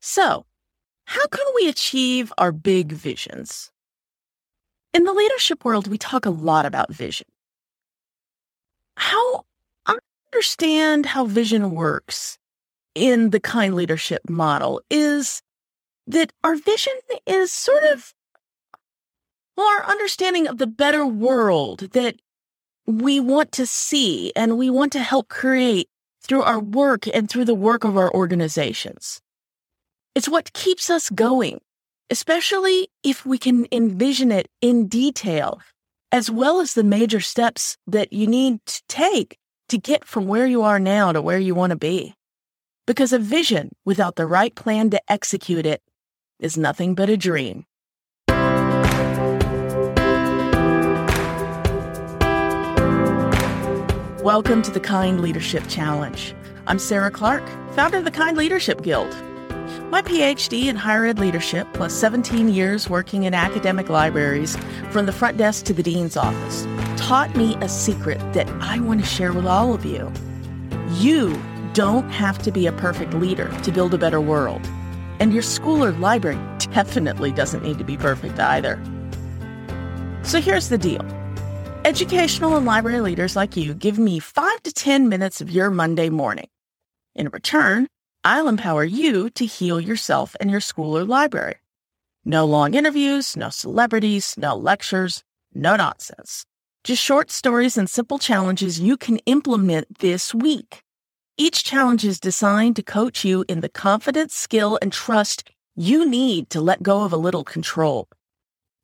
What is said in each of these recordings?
So, how can we achieve our big visions? In the leadership world, we talk a lot about vision. How I understand how vision works in the kind leadership model is that our vision is sort of well, our understanding of the better world that we want to see and we want to help create through our work and through the work of our organizations. It's what keeps us going, especially if we can envision it in detail, as well as the major steps that you need to take to get from where you are now to where you want to be. Because a vision without the right plan to execute it is nothing but a dream. Welcome to the Kind Leadership Challenge. I'm Sarah Clark, founder of the Kind Leadership Guild. My PhD in higher ed leadership, plus 17 years working in academic libraries from the front desk to the dean's office, taught me a secret that I want to share with all of you. You don't have to be a perfect leader to build a better world. And your school or library definitely doesn't need to be perfect either. So here's the deal. Educational and library leaders like you give me five to 10 minutes of your Monday morning. In return, I'll empower you to heal yourself and your school or library. No long interviews, no celebrities, no lectures, no nonsense. Just short stories and simple challenges you can implement this week. Each challenge is designed to coach you in the confidence, skill, and trust you need to let go of a little control.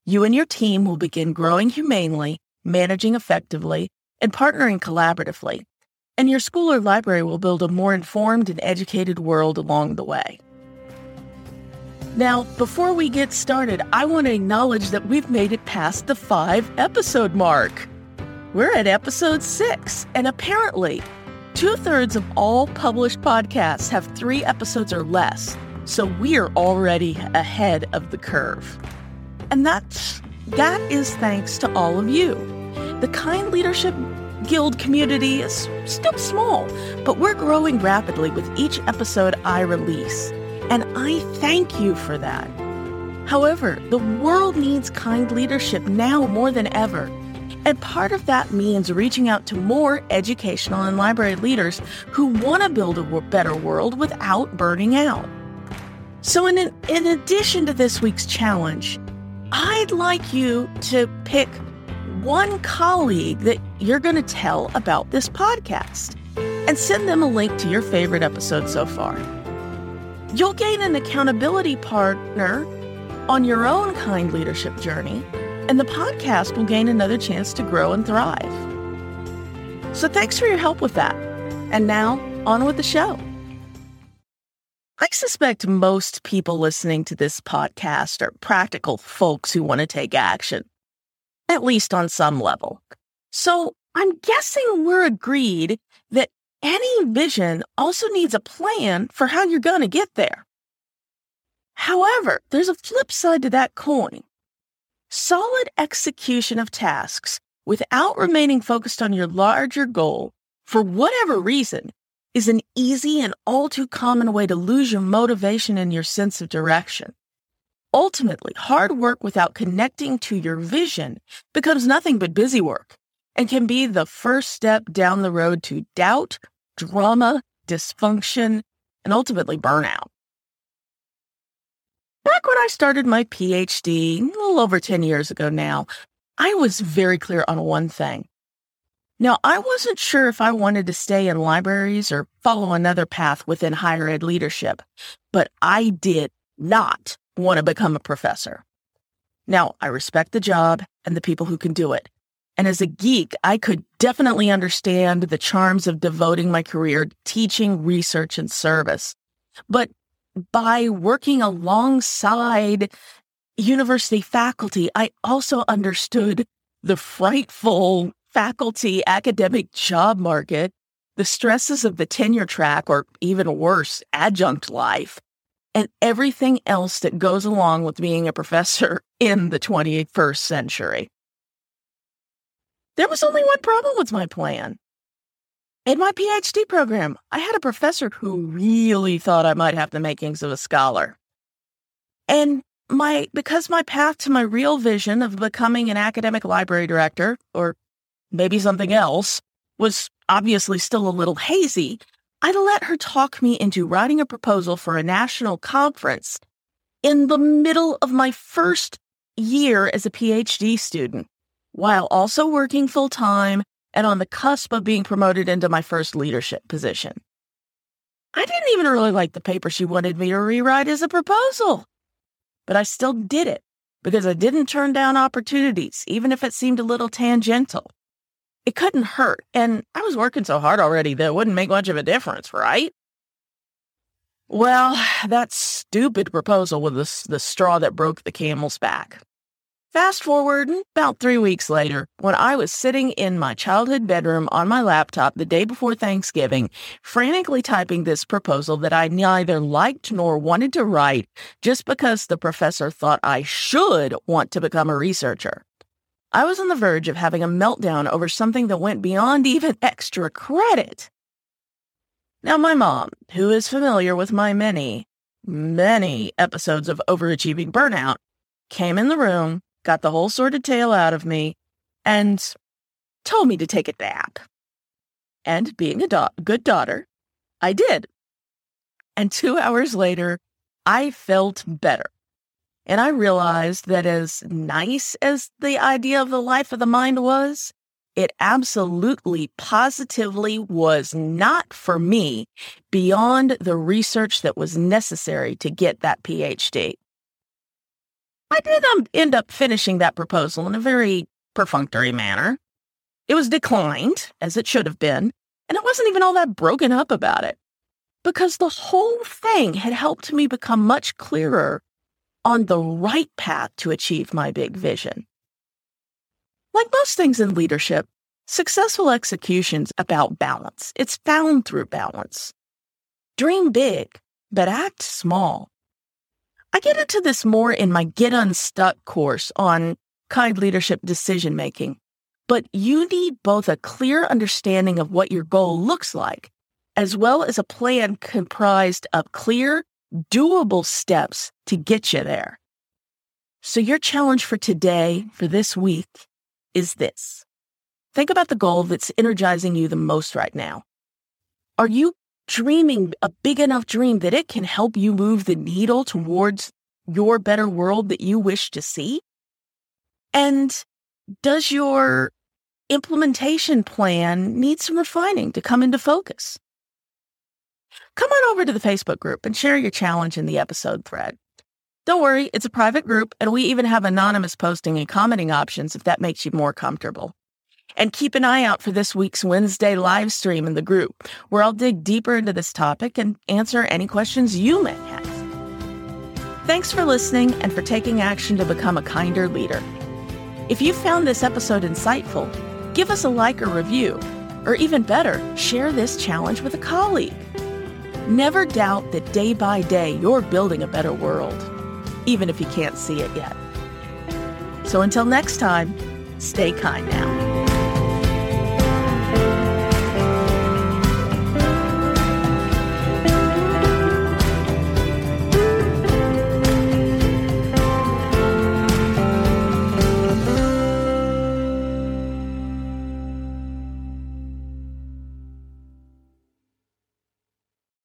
You and your team will begin growing humanely managing effectively, and partnering collaboratively. And your school or library will build a more informed and educated world along the way. Now, before we get started, I want to acknowledge that we've made it past the five episode mark. We're at episode six, and apparently, two thirds of all published podcasts have three episodes or less. So we're already ahead of the curve. And that's that is thanks to all of you. The Kind Leadership Guild community is still small, but we're growing rapidly with each episode I release. And I thank you for that. However, the world needs kind leadership now more than ever. And part of that means reaching out to more educational and library leaders who want to build a better world without burning out. So, in, in addition to this week's challenge, I'd like you to pick one colleague that you're going to tell about this podcast and send them a link to your favorite episode so far. You'll gain an accountability partner on your own kind leadership journey, and the podcast will gain another chance to grow and thrive. So, thanks for your help with that. And now, on with the show. I suspect most people listening to this podcast are practical folks who want to take action, at least on some level. So I'm guessing we're agreed that any vision also needs a plan for how you're going to get there. However, there's a flip side to that coin. Solid execution of tasks without remaining focused on your larger goal for whatever reason is an easy and all too common way to lose your motivation and your sense of direction. Ultimately, hard work without connecting to your vision becomes nothing but busy work and can be the first step down the road to doubt, drama, dysfunction, and ultimately burnout. Back when I started my PhD, a little over 10 years ago now, I was very clear on one thing. Now, I wasn't sure if I wanted to stay in libraries or follow another path within higher ed leadership, but I did not want to become a professor. Now, I respect the job and the people who can do it. And as a geek, I could definitely understand the charms of devoting my career to teaching, research, and service. But by working alongside university faculty, I also understood the frightful faculty academic job market, the stresses of the tenure track, or even worse, adjunct life, and everything else that goes along with being a professor in the 21st century. There was only one problem with my plan. In my PhD program, I had a professor who really thought I might have the makings of a scholar. And my because my path to my real vision of becoming an academic library director or maybe something else was obviously still a little hazy, I let her talk me into writing a proposal for a national conference in the middle of my first year as a PhD student, while also working full time and on the cusp of being promoted into my first leadership position. I didn't even really like the paper she wanted me to rewrite as a proposal, but I still did it because I didn't turn down opportunities, even if it seemed a little tangential. It couldn't hurt, and I was working so hard already that it wouldn't make much of a difference, right? Well, that stupid proposal was the, the straw that broke the camel's back. Fast forward about three weeks later, when I was sitting in my childhood bedroom on my laptop the day before Thanksgiving, frantically typing this proposal that I neither liked nor wanted to write just because the professor thought I should want to become a researcher. I was on the verge of having a meltdown over something that went beyond even extra credit. Now, my mom, who is familiar with my many, many episodes of overachieving burnout, came in the room got the whole sordid tale out of me, and told me to take a nap. And being a do- good daughter, I did. And two hours later, I felt better. And I realized that as nice as the idea of the life of the mind was, it absolutely positively was not for me beyond the research that was necessary to get that PhD. I did um, end up finishing that proposal in a very perfunctory manner. It was declined, as it should have been, and I wasn't even all that broken up about it because the whole thing had helped me become much clearer on the right path to achieve my big mm-hmm. vision. Like most things in leadership, successful execution's about balance. It's found through balance. Dream big, but act small. I get into this more in my Get Unstuck course on kind leadership decision making. But you need both a clear understanding of what your goal looks like, as well as a plan comprised of clear, doable steps to get you there. So, your challenge for today, for this week, is this think about the goal that's energizing you the most right now. Are you dreaming a big enough dream that it can help you move the needle towards your better world that you wish to see? And does your implementation plan need some refining to come into focus? Come on over to the Facebook group and share your challenge in the episode thread. Don't worry, it's a private group, and we even have anonymous posting and commenting options if that makes you more comfortable. And keep an eye out for this week's Wednesday live stream in the group, where I'll dig deeper into this topic and answer any questions you may have. Thanks for listening and for taking action to become a kinder leader. If you found this episode insightful, give us a like or review, or even better, share this challenge with a colleague. Never doubt that day by day you're building a better world, even if you can't see it yet. So until next time, stay kind now.